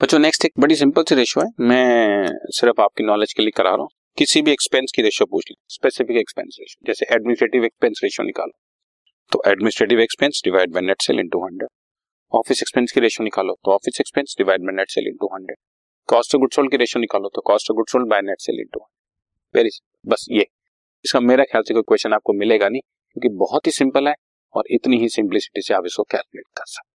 बच्चों नेक्स्ट एक बड़ी सिंपल सी रेशो है। मैं सिर्फ़ आपकी नॉलेज के लिए करा रहा हूँ। किसी भी एक्सपेंस की रेशो पूछ ली। स्पेसिफिक एक्सपेंस रेशो जैसे एडमिनिस्ट्रेटिव एक्सपेंस रेशो निकालो। तो administrative expense divide by net sale into 100 office expense की रेशो निकालो तो office expense divide by net sale into 100 cost of good sold की रेशो निकालो तो cost of good sold by net sale into 100 very बस ये। इसका मेरा ख्याल से कोई क्वेश्चन आपको मिलेगा नहीं, क्योंकि बहुत ही सिंपल है और इतनी ही सिंपलिसिटी से आप इसको कैलकुलेट कर सकते